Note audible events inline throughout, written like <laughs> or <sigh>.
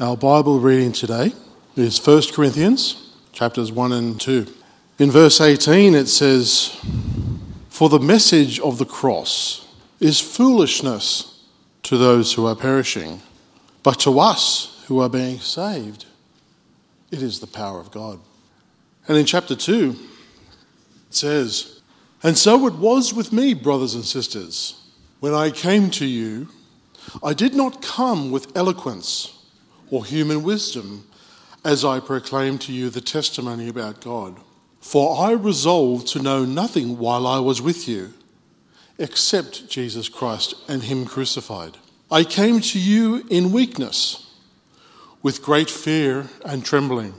Our Bible reading today is 1 Corinthians chapters 1 and 2. In verse 18 it says, For the message of the cross is foolishness to those who are perishing, but to us who are being saved, it is the power of God. And in chapter 2 it says, And so it was with me, brothers and sisters, when I came to you, I did not come with eloquence or human wisdom as I proclaim to you the testimony about God. For I resolved to know nothing while I was with you except Jesus Christ and Him crucified. I came to you in weakness, with great fear and trembling.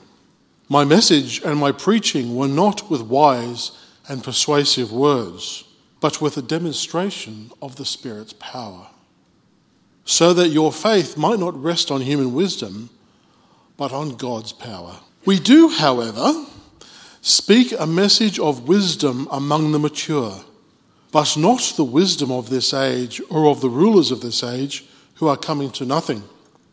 My message and my preaching were not with wise and persuasive words, but with a demonstration of the Spirit's power so that your faith might not rest on human wisdom, but on God's power. We do, however, speak a message of wisdom among the mature, but not the wisdom of this age or of the rulers of this age who are coming to nothing.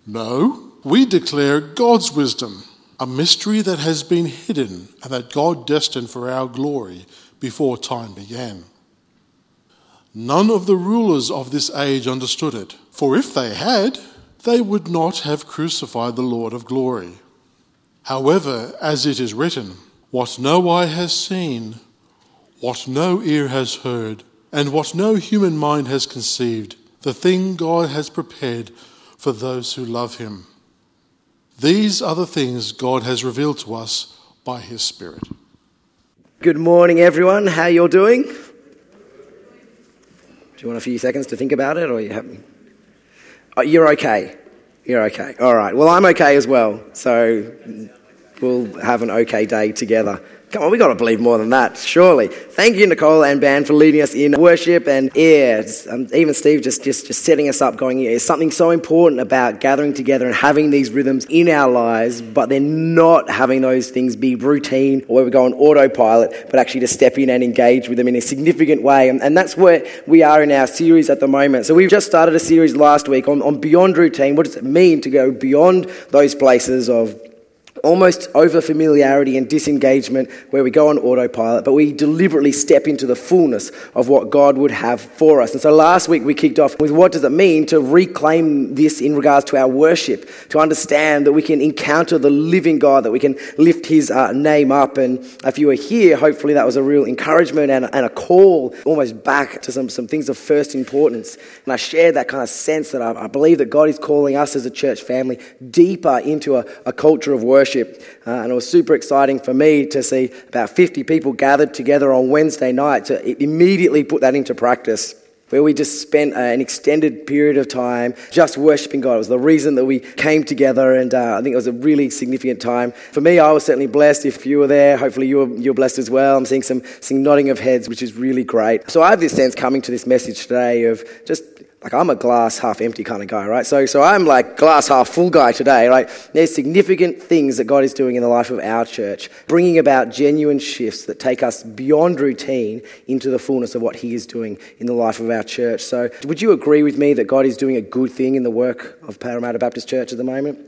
No, we declare God's wisdom, a mystery that has been hidden and that God destined for our glory before time began. None of the rulers of this age understood it, for if they had, they would not have crucified the Lord of glory. However, as it is written, what no eye has seen, what no ear has heard, and what no human mind has conceived, the thing God has prepared for those who love him. These are the things God has revealed to us by his Spirit. Good morning, everyone. How you all doing? Do you want a few seconds to think about it, or are you happy? Oh, uh, you're okay. You're okay. All right. Well, I'm okay as well. So we'll have an okay day together. Come on, we got to believe more than that, surely. Thank you, Nicole and Ben, for leading us in worship. And yeah, um, even Steve just, just, just setting us up, going, yeah, something so important about gathering together and having these rhythms in our lives, but then not having those things be routine or where we go on autopilot, but actually to step in and engage with them in a significant way. And, and that's where we are in our series at the moment. So we've just started a series last week on, on beyond routine. What does it mean to go beyond those places of almost over familiarity and disengagement where we go on autopilot, but we deliberately step into the fullness of what God would have for us. And so last week we kicked off with what does it mean to reclaim this in regards to our worship, to understand that we can encounter the living God, that we can lift his uh, name up. And if you were here, hopefully that was a real encouragement and, and a call almost back to some, some things of first importance. And I shared that kind of sense that I, I believe that God is calling us as a church family deeper into a, a culture of worship worship. Uh, and it was super exciting for me to see about 50 people gathered together on Wednesday night to immediately put that into practice where we just spent uh, an extended period of time just worshiping God. It was the reason that we came together, and uh, I think it was a really significant time. For me, I was certainly blessed. If you were there, hopefully you were, you're blessed as well. I'm seeing some, some nodding of heads, which is really great. So I have this sense coming to this message today of just like I'm a glass half empty kind of guy, right? So, so I'm like glass half full guy today, right? There's significant things that God is doing in the life of our church, bringing about genuine shifts that take us beyond routine into the fullness of what He is doing in the life of our church. So, would you agree with me that God is doing a good thing in the work of Parramatta Baptist Church at the moment?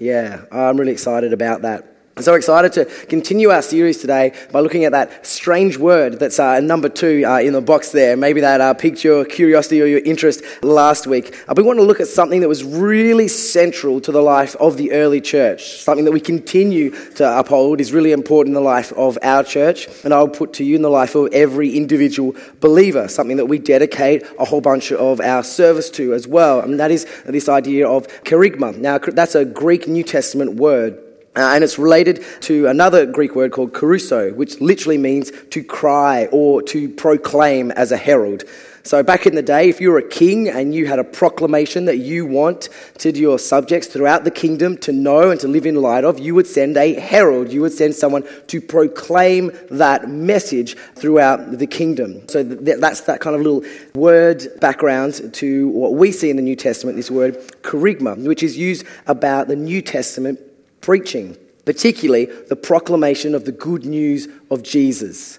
Yeah, I'm really excited about that. I'm so excited to continue our series today by looking at that strange word that's uh, number two uh, in the box there. Maybe that uh, piqued your curiosity or your interest last week. Uh, we want to look at something that was really central to the life of the early church, something that we continue to uphold is really important in the life of our church, and I'll put to you in the life of every individual believer, something that we dedicate a whole bunch of our service to as well, and that is this idea of kerygma. Now, that's a Greek New Testament word. Uh, and it's related to another Greek word called kerusso, which literally means to cry or to proclaim as a herald. So, back in the day, if you were a king and you had a proclamation that you want to your subjects throughout the kingdom to know and to live in light of, you would send a herald. You would send someone to proclaim that message throughout the kingdom. So, that's that kind of little word background to what we see in the New Testament, this word kerygma, which is used about the New Testament preaching, particularly the proclamation of the good news of Jesus.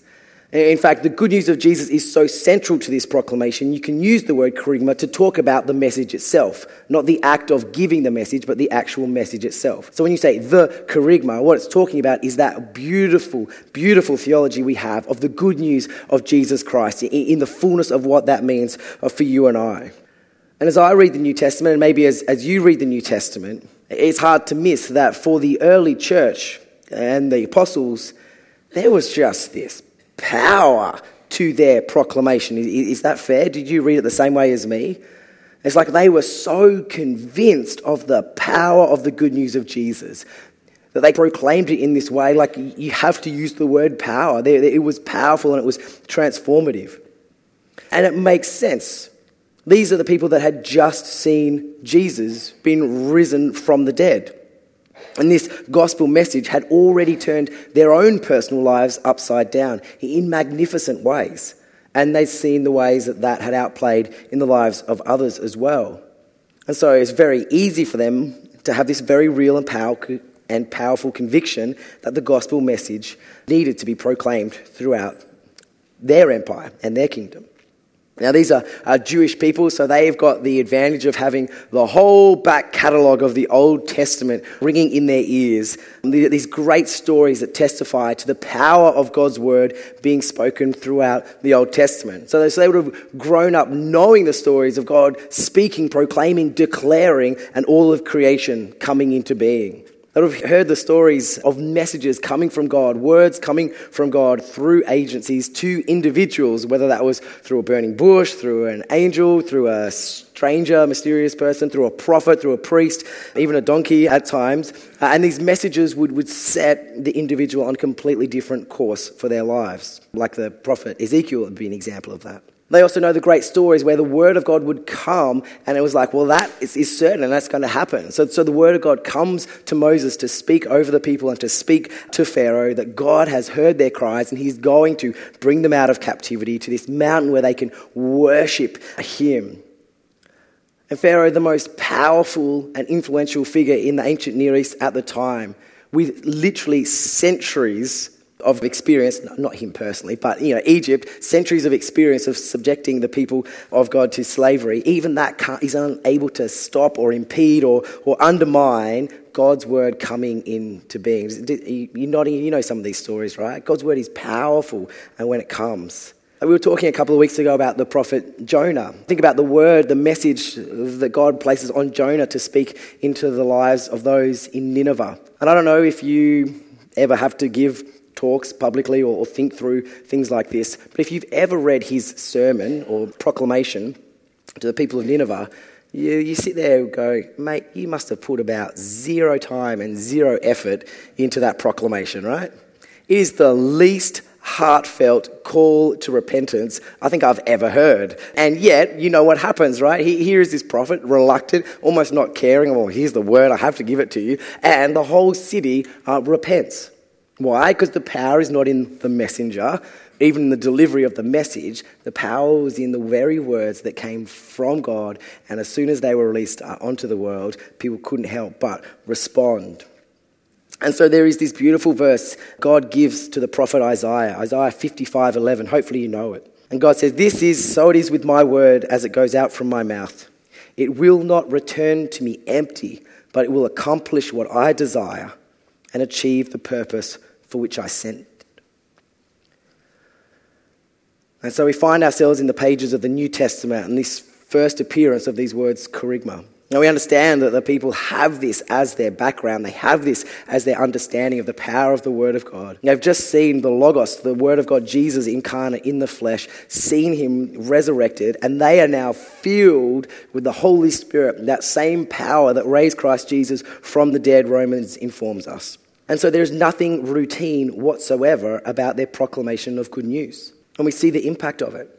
In fact, the good news of Jesus is so central to this proclamation, you can use the word kerygma to talk about the message itself, not the act of giving the message, but the actual message itself. So when you say the kerygma, what it's talking about is that beautiful, beautiful theology we have of the good news of Jesus Christ in the fullness of what that means for you and I. And as I read the New Testament, and maybe as, as you read the New Testament, it's hard to miss that for the early church and the apostles, there was just this power to their proclamation. Is, that fair? Did you read it the same way as me? It's like they were so convinced of the power of the good news of Jesus that they proclaimed it in this way. Like you have to use the word power. It was powerful and it was transformative. And it makes sense. These are the people that had just seen Jesus being risen from the dead. And this gospel message had already turned their own personal lives upside down in magnificent ways. And they'd seen the ways that that had outplayed in the lives of others as well. And so it's very easy for them to have this very real and, power, and powerful conviction that the gospel message needed to be proclaimed throughout their empire and their kingdom. Now, these are, are, Jewish people, so they've got the advantage of having the whole back catalogue of the Old Testament ringing in their ears. These great stories that testify to the power of God's word being spoken throughout the Old Testament. So they, so they would have grown up knowing the stories of God speaking, proclaiming, declaring, and all of creation coming into being that have heard the stories of messages coming from God, words coming from God through agencies to individuals, whether that was through a burning bush, through an angel, through a stranger, mysterious person, through a prophet, through a priest, even a donkey at times. Uh, and these messages would, would set the individual on a completely different course for their lives, like the prophet Ezekiel would be an example of that. They also know the great stories where the word of God would come, and it was like, well, that is, is, certain and that's going to happen. So, so the word of God comes to Moses to speak over the people and to speak to Pharaoh that God has heard their cries and he's going to bring them out of captivity to this mountain where they can worship him. And Pharaoh, the most powerful and influential figure in the ancient Near East at the time, with literally centuries of experience, not him personally, but you know, Egypt, centuries of experience of subjecting the people of God to slavery, even that is unable to stop or impede or, or undermine God's word coming into being. You're nodding, you know some of these stories, right? God's word is powerful and when it comes. We were talking a couple of weeks ago about the prophet Jonah. Think about the word, the message that God places on Jonah to speak into the lives of those in Nineveh. And I don't know if you ever have to give talks publicly or, or think through things like this. But if you've ever read his sermon or proclamation to the people of Nineveh, you, you sit there and go, mate, you must have put about zero time and zero effort into that proclamation, right? It is the least heartfelt call to repentance I think I've ever heard. And yet, you know what happens, right? He, here is this prophet, reluctant, almost not caring. Well, here's the word, I have to give it to you. And the whole city uh, repents. Why? Because the power is not in the messenger, even in the delivery of the message. The power was in the very words that came from God, and as soon as they were released uh, onto the world, people couldn't help but respond. And so there is this beautiful verse God gives to the prophet Isaiah, Isaiah 55 11. Hopefully you know it. And God says, This is so it is with my word as it goes out from my mouth. It will not return to me empty, but it will accomplish what I desire and achieve the purpose for which I sent. And so we find ourselves in the pages of the New Testament and this first appearance of these words, kerygma. Now we understand that the people have this as their background. They have this as their understanding of the power of the Word of God. They've just seen the Logos, the Word of God, Jesus incarnate in the flesh, seen Him resurrected, and they are now filled with the Holy Spirit, that same power that raised Christ Jesus from the dead, Romans informs us. And so there's nothing routine whatsoever about their proclamation of good news. And we see the impact of it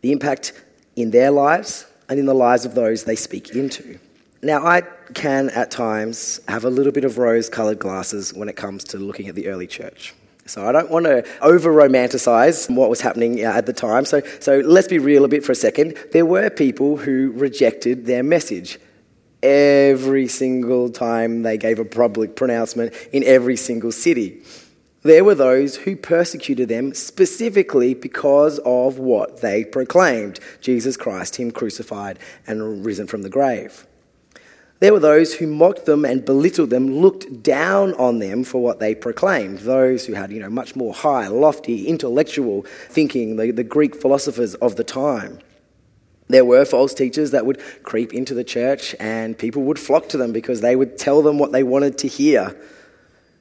the impact in their lives and in the lives of those they speak into. Now, I can at times have a little bit of rose colored glasses when it comes to looking at the early church. So I don't want to over romanticize what was happening uh, at the time. So, so let's be real a bit for a second. There were people who rejected their message every single time they gave a public pronouncement in every single city. There were those who persecuted them specifically because of what they proclaimed Jesus Christ, Him crucified and risen from the grave. There were those who mocked them and belittled them, looked down on them for what they proclaimed. Those who had, you know, much more high, lofty, intellectual thinking, the, the Greek philosophers of the time. There were false teachers that would creep into the church and people would flock to them because they would tell them what they wanted to hear.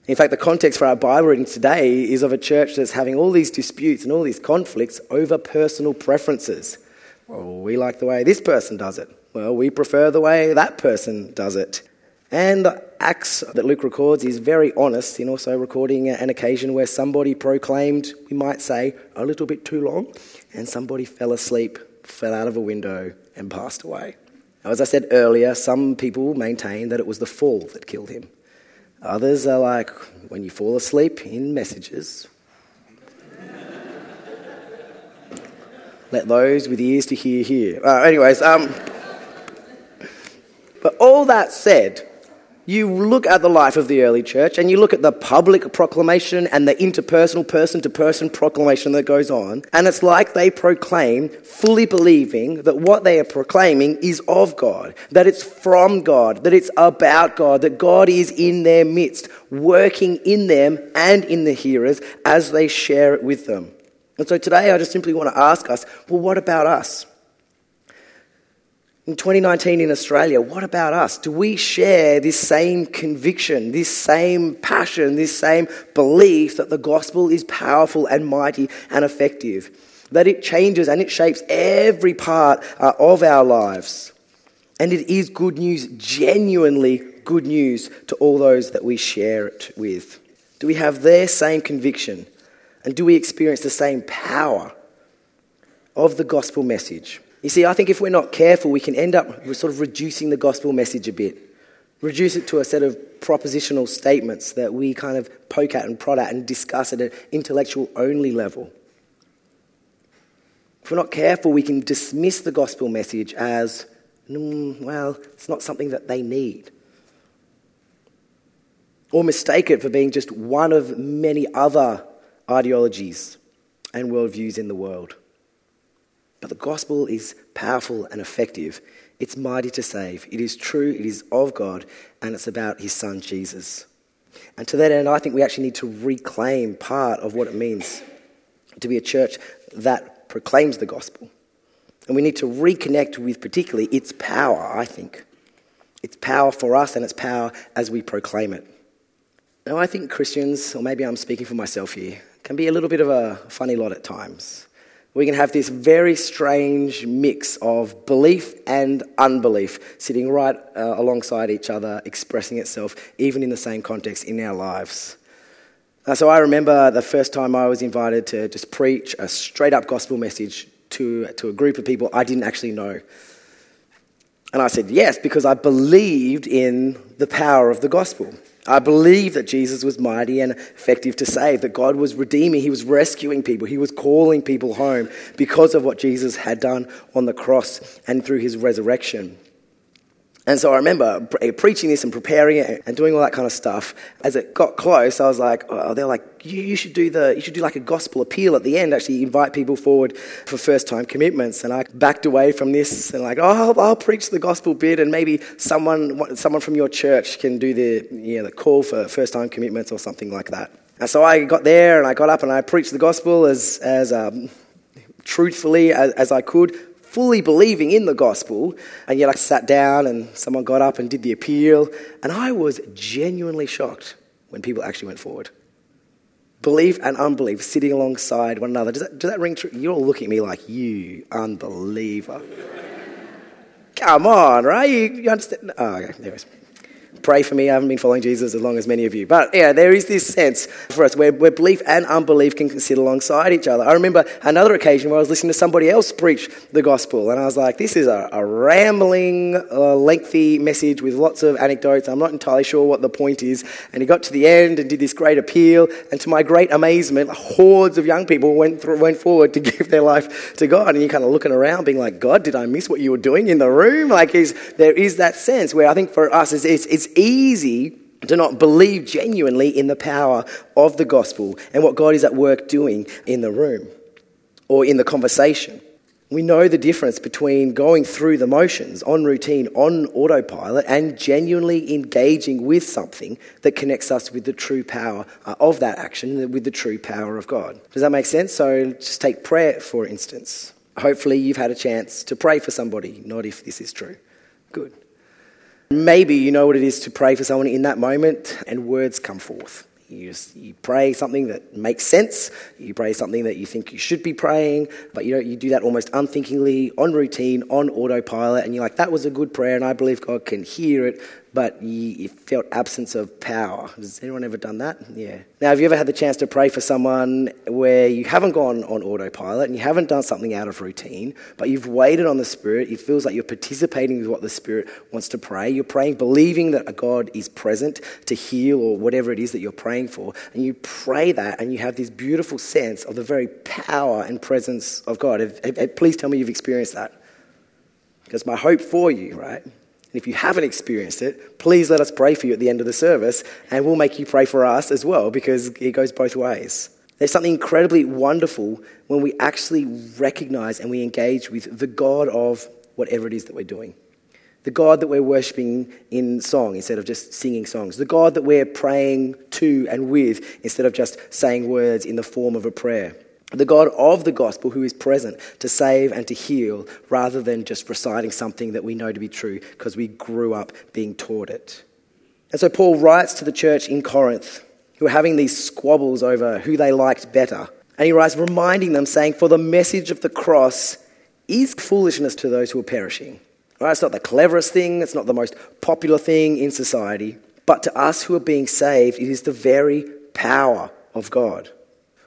In fact, the context for our Bible reading today is of a church that's having all these disputes and all these conflicts over personal preferences. Well, we like the way this person does it. Well, we prefer the way that person does it. And the Acts that Luke records is very honest in also recording an occasion where somebody proclaimed, we might say, a little bit too long, and somebody fell asleep, fell out of a window, and passed away. Now, as I said earlier, some people maintain that it was the fall that killed him. Others are like, when you fall asleep in messages, let those with ears to hear hear. Uh, anyways, um, but all that said, you look at the life of the early church and you look at the public proclamation and the interpersonal person to person proclamation that goes on, and it's like they proclaim, fully believing that what they are proclaiming is of God, that it's from God, that it's about God, that God is in their midst, working in them and in the hearers as they share it with them. And so today I just simply want to ask us well, what about us? In 2019 in Australia, what about us? Do we share this same conviction, this same passion, this same belief that the gospel is powerful and mighty and effective? That it changes and it shapes every part uh, of our lives. And it is good news, genuinely good news to all those that we share it with. Do we have their same conviction? And do we experience the same power of the gospel message? You see, I think if we're not careful, we can end up sort of reducing the gospel message a bit, reduce it to a set of propositional statements that we kind of poke at and prod at and discuss at an intellectual only level. If we're not careful, we can dismiss the gospel message as, mm, well, it's not something that they need. Or mistake it for being just one of many other ideologies and worldviews in the world. But the gospel is powerful and effective. It's mighty to save. It is true, it is of God, and it's about his son Jesus. And to that end, I think we actually need to reclaim part of what it means to be a church that proclaims the gospel. And we need to reconnect with, particularly, its power, I think. Its power for us and its power as we proclaim it. Now, I think Christians, or maybe I'm speaking for myself here, can be a little bit of a funny lot at times we can have this very strange mix of belief and unbelief sitting right uh, alongside each other, expressing itself even in the same context in our lives. Uh, so I remember the first time I was invited to just preach a straight up gospel message to, to a group of people I didn't actually know. And I said yes because I believed in the power of the gospel. I believe that Jesus was mighty and effective to save, that God was redeeming, He was rescuing people, He was calling people home because of what Jesus had done on the cross and through His resurrection. And so I remember eh, preaching this and preparing it and doing all that kind of stuff. As it got close, I was like, oh, they're like, you, you, should do the, you should do like a gospel appeal at the end, actually invite people forward for first time commitments. And I backed away from this and like, oh, I'll, I'll, preach the gospel bit and maybe someone, someone from your church can do the, you know, the call for first time commitments or something like that. And so I got there and I got up and I preached the gospel as, as um, truthfully as, as I could fully believing in the gospel, and yet I sat down and someone got up and did the appeal, and I was genuinely shocked when people actually went forward. Belief and unbelief sitting alongside one another. Does that, does that ring true? You're all looking at me like, you unbeliever. <laughs> Come on, right? You, you understand? Oh, okay, anyways pray for me. I haven't been following Jesus as long as many of you. But yeah, there is this sense for us where, where belief and unbelief can sit alongside each other. I remember another occasion where I was listening to somebody else preach the gospel, and I was like, this is a, a rambling, uh, lengthy message with lots of anecdotes. I'm not entirely sure what the point is. And he got to the end and did this great appeal, and to my great amazement, hordes of young people went, through, went forward to <laughs> give their life to God. And you're kind of looking around, being like, God, did I miss what you were doing in the room? Like, is, there is that sense where I think for us, it's, it's, it's easy to not believe genuinely in the power of the gospel and what God is at work doing in the room or in the conversation. We know the difference between going through the motions on routine, on autopilot, and genuinely engaging with something that connects us with the true power uh, of that action, with the true power of God. Does that make sense? So just take prayer, for instance. Hopefully, you've had a chance to pray for somebody, not if this is true. Good. Maybe you know what it is to pray for someone in that moment, and words come forth. You, you pray something that makes sense. You pray something that you think you should be praying, but you, you do that almost unthinkingly, on routine, on autopilot, and you're like, that was a good prayer, and I believe God can hear it, but you, felt absence of power. Has anyone ever done that? Yeah. Now, have you ever had the chance to pray for someone where you haven't gone on autopilot and you haven't done something out of routine, but you've waited on the Spirit? It feels like you're participating with what the Spirit wants to pray. You're praying, believing that a God is present to heal or whatever it is that you're praying for. And you pray that and you have this beautiful sense of the very power and presence of God. Please tell me you've experienced that. Because my hope for you, right? And if you haven't experienced it, please let us pray for you at the end of the service, and we'll make you pray for us as well because it goes both ways. There's something incredibly wonderful when we actually recognize and we engage with the God of whatever it is that we're doing. The God that we're worshipping in song instead of just singing songs. The God that we're praying to and with instead of just saying words in the form of a prayer the God of the gospel who is present to save and to heal rather than just reciting something that we know to be true because we grew up being taught it. And so Paul writes to the church in Corinth who are having these squabbles over who they liked better. And he writes, reminding them, saying, For the message of the cross is foolishness to those who are perishing. Right? It's not the cleverest thing, it's not the most popular thing in society, but to us who are being saved, it is the very power of God.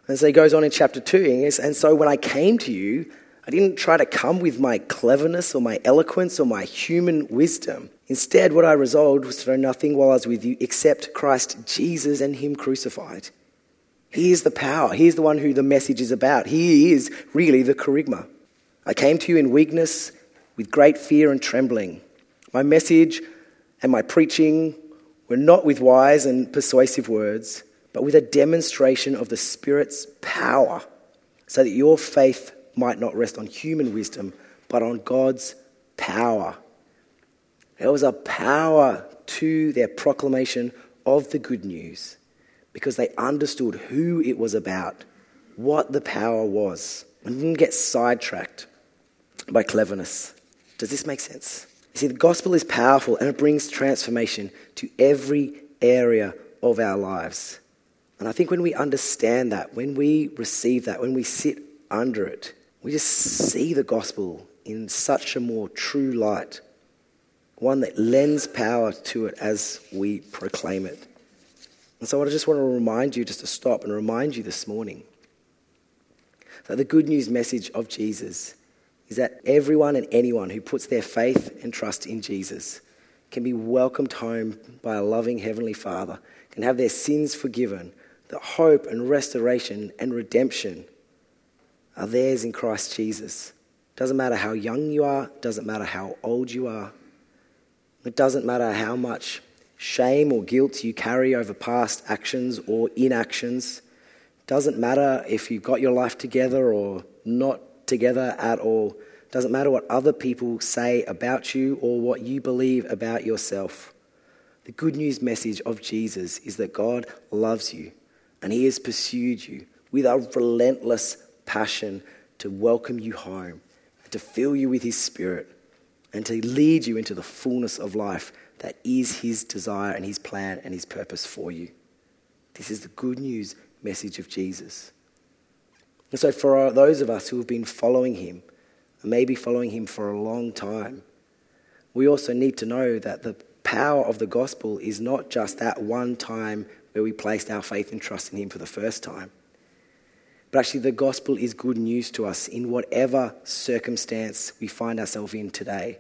And so he goes on in chapter 2, and so when I came to you, I didn't try to come with my cleverness or my eloquence or my human wisdom. Instead, what I resolved was to know nothing while I was with you except Christ Jesus and Him crucified. He is the power. He is the one who the message is about. He is really the kerygma. I came to you in weakness, with great fear and trembling. My message and my preaching were not with wise and persuasive words but with a demonstration of the Spirit's power, so that your faith might not rest on human wisdom, but on God's power. There was a power to their proclamation of the good news because they understood who it was about, what the power was, and didn't get sidetracked by cleverness. Does this make sense? You see, the gospel is powerful and it brings transformation to every area of our lives. And I think when we understand that, when we receive that, when we sit under it, we just see the gospel in such a more true light, one that lends power to it as we proclaim it. And so I just want to remind you, just to stop and remind you this morning, that the good news message of Jesus is that everyone and anyone who puts their faith and trust in Jesus can be welcomed home by a loving Heavenly Father, can have their sins forgiven that hope and restoration and redemption are theirs in Christ Jesus. Doesn't matter how young you are, doesn't matter how old you are. It doesn't matter how much shame or guilt you carry over past actions or inactions. Doesn't matter if you've got your life together or not together at all. Doesn't matter what other people say about you or what you believe about yourself. The good news message of Jesus is that God loves you and He has pursued you with a relentless passion to welcome you home, to fill you with His Spirit, and to lead you into the fullness of life that is His desire and His plan and His purpose for you. This is the good news message of Jesus. And so, for those of us who have been following Him, and maybe following Him for a long time, we also need to know that the power of the gospel is not just that one time where we placed our faith and trust in Him for the first time. But actually, the gospel is good news to us in whatever circumstance we find ourselves in today.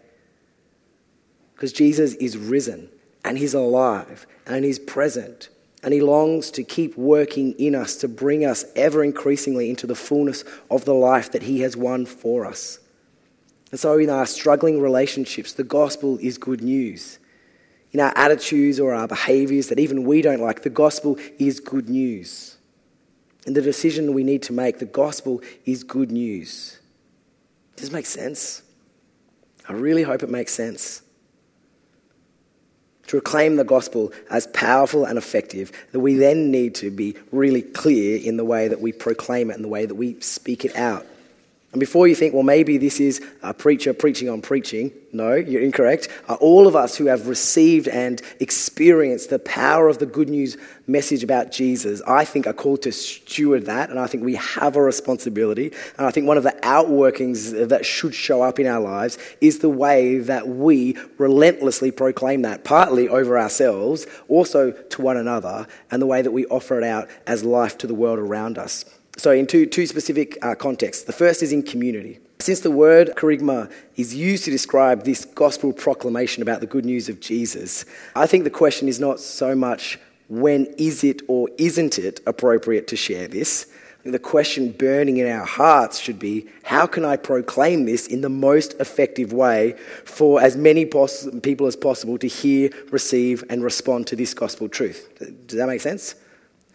Because Jesus is risen and He's alive and He's present and He longs to keep working in us to bring us ever increasingly into the fullness of the life that He has won for us. And so, in our struggling relationships, the gospel is good news in our attitudes or our behaviors that even we don't like, the gospel is good news. And the decision we need to make, the gospel is good news. Does this make sense? I really hope it makes sense. To reclaim the gospel as powerful and effective, that we then need to be really clear in the way that we proclaim it and the way that we speak it out. And before you think, well, maybe this is a preacher preaching on preaching, no, you're incorrect. Uh, all of us who have received and experienced the power of the good news message about Jesus, I think are called to steward that. And I think we have a responsibility. And I think one of the outworkings that should show up in our lives is the way that we relentlessly proclaim that, partly over ourselves, also to one another, and the way that we offer it out as life to the world around us. So, in two, two specific uh, contexts. The first is in community. Since the word kerygma is used to describe this gospel proclamation about the good news of Jesus, I think the question is not so much when is it or isn't it appropriate to share this. The question burning in our hearts should be how can I proclaim this in the most effective way for as many people as possible to hear, receive, and respond to this gospel truth? Does that make sense?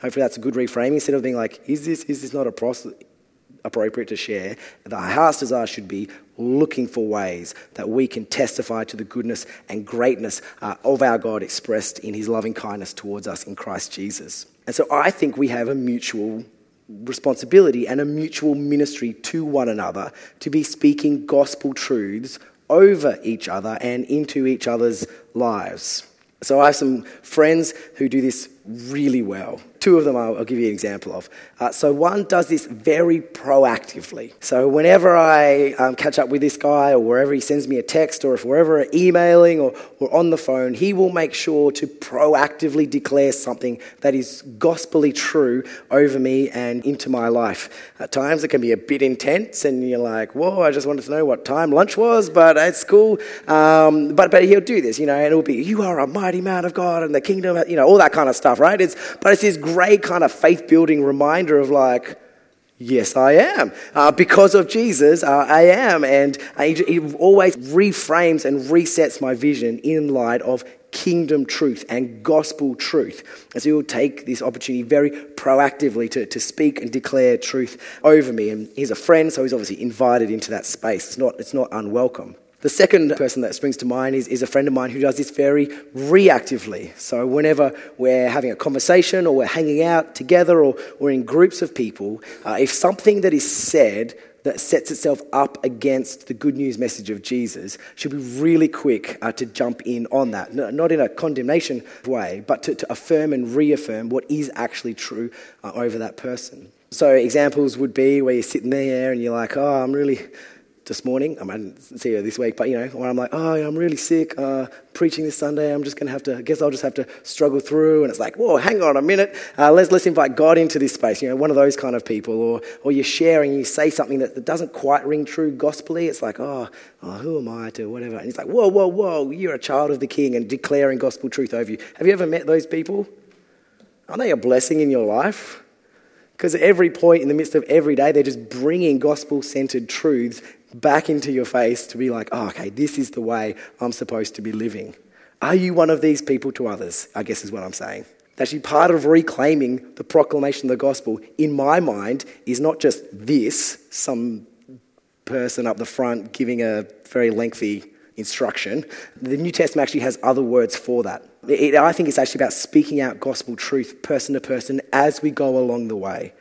Hopefully, that's a good reframing. Instead of being like, is this, is this not appropriate to share? The heart's desire should be looking for ways that we can testify to the goodness and greatness uh, of our God expressed in his loving kindness towards us in Christ Jesus. And so I think we have a mutual responsibility and a mutual ministry to one another to be speaking gospel truths over each other and into each other's lives. So I have some friends who do this really well. Two of them I'll, I'll give you an example of. Uh, so one does this very proactively. So whenever I um, catch up with this guy, or wherever he sends me a text, or if we're ever emailing or, or on the phone, he will make sure to proactively declare something that is gospelly true over me and into my life. At times it can be a bit intense, and you're like, "Whoa, I just wanted to know what time lunch was," but it's cool. Um, but but he'll do this, you know, and it'll be, "You are a mighty man of God, and the kingdom," you know, all that kind of stuff, right? It's but it's this great kind of faith building reminder of like, yes, I am. Uh, because of Jesus, uh, I am. And uh, he, always reframes and resets my vision in light of kingdom truth and gospel truth. And so he'll take this opportunity very proactively to, to speak and declare truth over me. And he's a friend, so he's obviously invited into that space. It's not, it's not unwelcome. The second person that springs to mind is, is a friend of mine who does this very reactively. So, whenever we're having a conversation or we're hanging out together or we're in groups of people, uh, if something that is said that sets itself up against the good news message of Jesus should be really quick uh, to jump in on that. No, not in a condemnation way, but to, to, affirm and reaffirm what is actually true uh, over that person. So, examples would be where you're sitting there and you're like, oh, I'm really this morning. I, didn't see her this week, but you know, when I'm like, oh, I'm really sick, uh, preaching this Sunday, I'm just going to have to, I guess I'll just have to struggle through. And it's like, whoa, hang on a minute. Uh, let's, let's invite God into this space, you know, one of those kind of people. Or, or you're sharing, you say something that, that doesn't quite ring true gospelly. It's like, oh, oh, who am I to whatever. And it's like, whoa, whoa, whoa, you're a child of the king and declaring gospel truth over you. Have you ever met those people? Aren't they a blessing in your life? Because at every point in the midst of every day, they're just bringing gospel centered truths back into your face to be like, oh, okay, this is the way I'm supposed to be living. Are you one of these people to others? I guess is what I'm saying. Actually, part of reclaiming the proclamation of the gospel, in my mind, is not just this, some person up the front giving a very lengthy instruction. The New Testament actually has other words for that. It, I think it's actually about speaking out gospel truth person to person as we go along the way.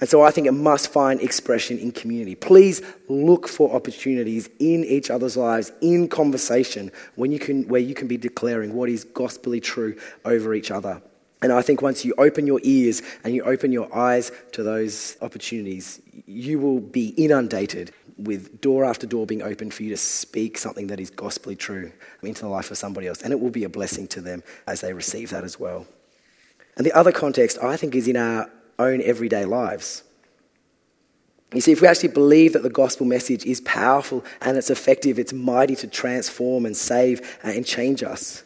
And so I think it must find expression in community. Please look for opportunities in each other's lives, in conversation, when you can, where you can be declaring what is gospelly true over each other. And I think once you open your ears and you open your eyes to those opportunities, you will be inundated with door after door being opened for you to speak something that is gospelly true into the life of somebody else. And it will be a blessing to them as they receive that as well. And the other context, I think, is in our own everyday lives. You see, if we actually believe that the gospel message is powerful and it's effective, it's mighty to transform and save and change us,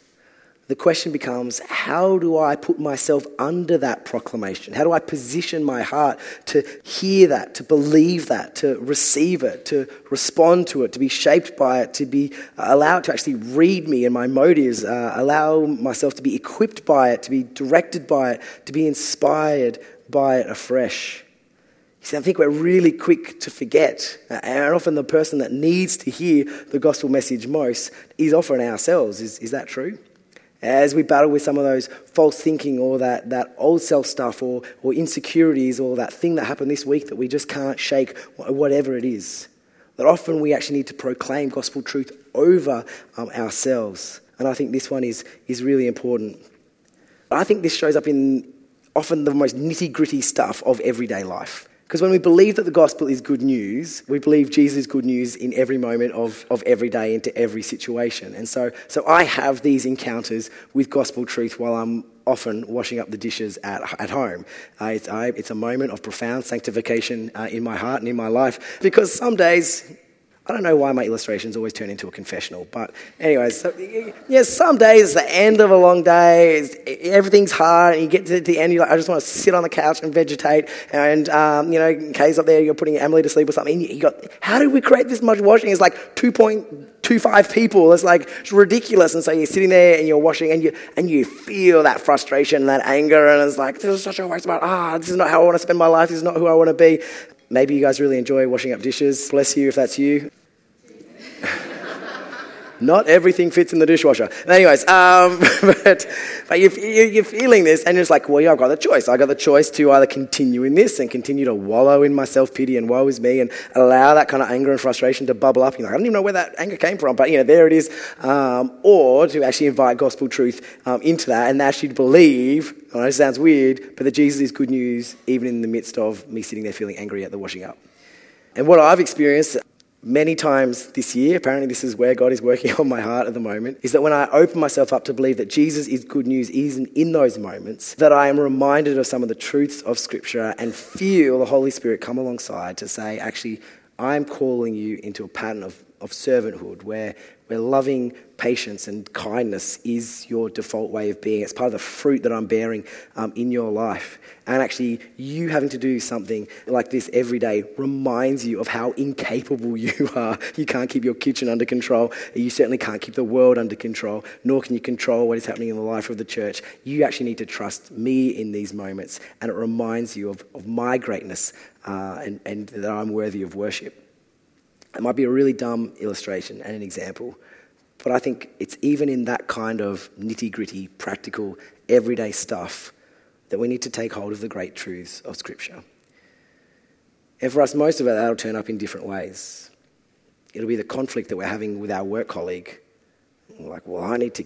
The question becomes how do I put myself under that proclamation? How do I position my heart to hear that, to believe that, to receive it, to respond to it, to be shaped by it, to be uh, allowed to actually read me and my motives, uh, allow myself to be equipped by it, to be directed by it, to be inspired by it afresh? You see, I think we're really quick to forget, and often the person that needs to hear the gospel message most is often ourselves. Is, is that true? as we battle with some of those false thinking or that, that old self stuff or, or insecurities or that thing that happened this week that we just can't shake, whatever it is. That often we actually need to proclaim gospel truth over um, ourselves. And I think this one is, is really important. I think this shows up in often the most nitty gritty stuff of everyday life. Because when we believe that the gospel is good news, we believe Jesus is good news in every moment of, of every day into every situation. And so, so I have these encounters with gospel truth while I'm often washing up the dishes at, at home. Uh, it's, I, it's a moment of profound sanctification uh, in my heart and in my life because some days I don't know why my illustrations always turn into a confessional, but anyways, so, yeah, some days the end of a long day, everything's hard, and you get to the end, you're like, I just want to sit on the couch and vegetate, and, um, you know, Kay's up there, you're putting Emily to sleep or something, you got, how did we create this much washing? It's like 2.25 people, it's like, it's ridiculous, and so you're sitting there and you're washing, and you, and you feel that frustration, that anger, and it's like, this is such a waste of, my ah, this is not how I want to spend my life, this is not who I want to be, Maybe you guys really enjoy washing up dishes. Bless you if that's you. <laughs> Not everything fits in the dishwasher. Anyways, um, <laughs> but, but you're, you're, feeling this, and it's like, well, yeah, I've got the choice. I've got the choice to either continue in this and continue to wallow in my self pity and woe is me and allow that kind of anger and frustration to bubble up. You're like, I don't even know where that anger came from, but you know, there it is. Um, or to actually invite gospel truth um, into that and actually believe, I know it sounds weird, but that Jesus is good news even in the midst of me sitting there feeling angry at the washing up. And what I've experienced many times this year, apparently this is where God is working <laughs> on my heart at the moment, is that when I open myself up to believe that Jesus is good news, even in those moments, that I am reminded of some of the truths of Scripture and feel the Holy Spirit come alongside to say, actually, I'm calling you into a pattern of, of servanthood where where loving patience and kindness is your default way of being. It's part of the fruit that I'm bearing um, in your life. And actually, you having to do something like this every day reminds you of how incapable <laughs> you are. You can't keep your kitchen under control. You certainly can't keep the world under control, nor can you control what is happening in the life of the church. You actually need to trust me in these moments. And it reminds you of, of my greatness uh, and, and that I'm worthy of worship. It might be a really dumb illustration and an example, but I think it's even in that kind of nitty gritty, practical, everyday stuff that we need to take hold of the great truths of Scripture. And for us, most of it, that'll turn up in different ways. It'll be the conflict that we're having with our work colleague. We're like, well, I need to,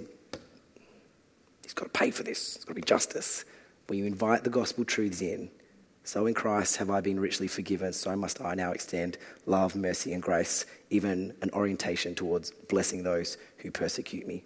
he's got to pay for this, it's got to be justice. When you invite the gospel truths in, so in Christ have I been richly forgiven, so must I now extend love, mercy, and grace, even an orientation towards blessing those who persecute me.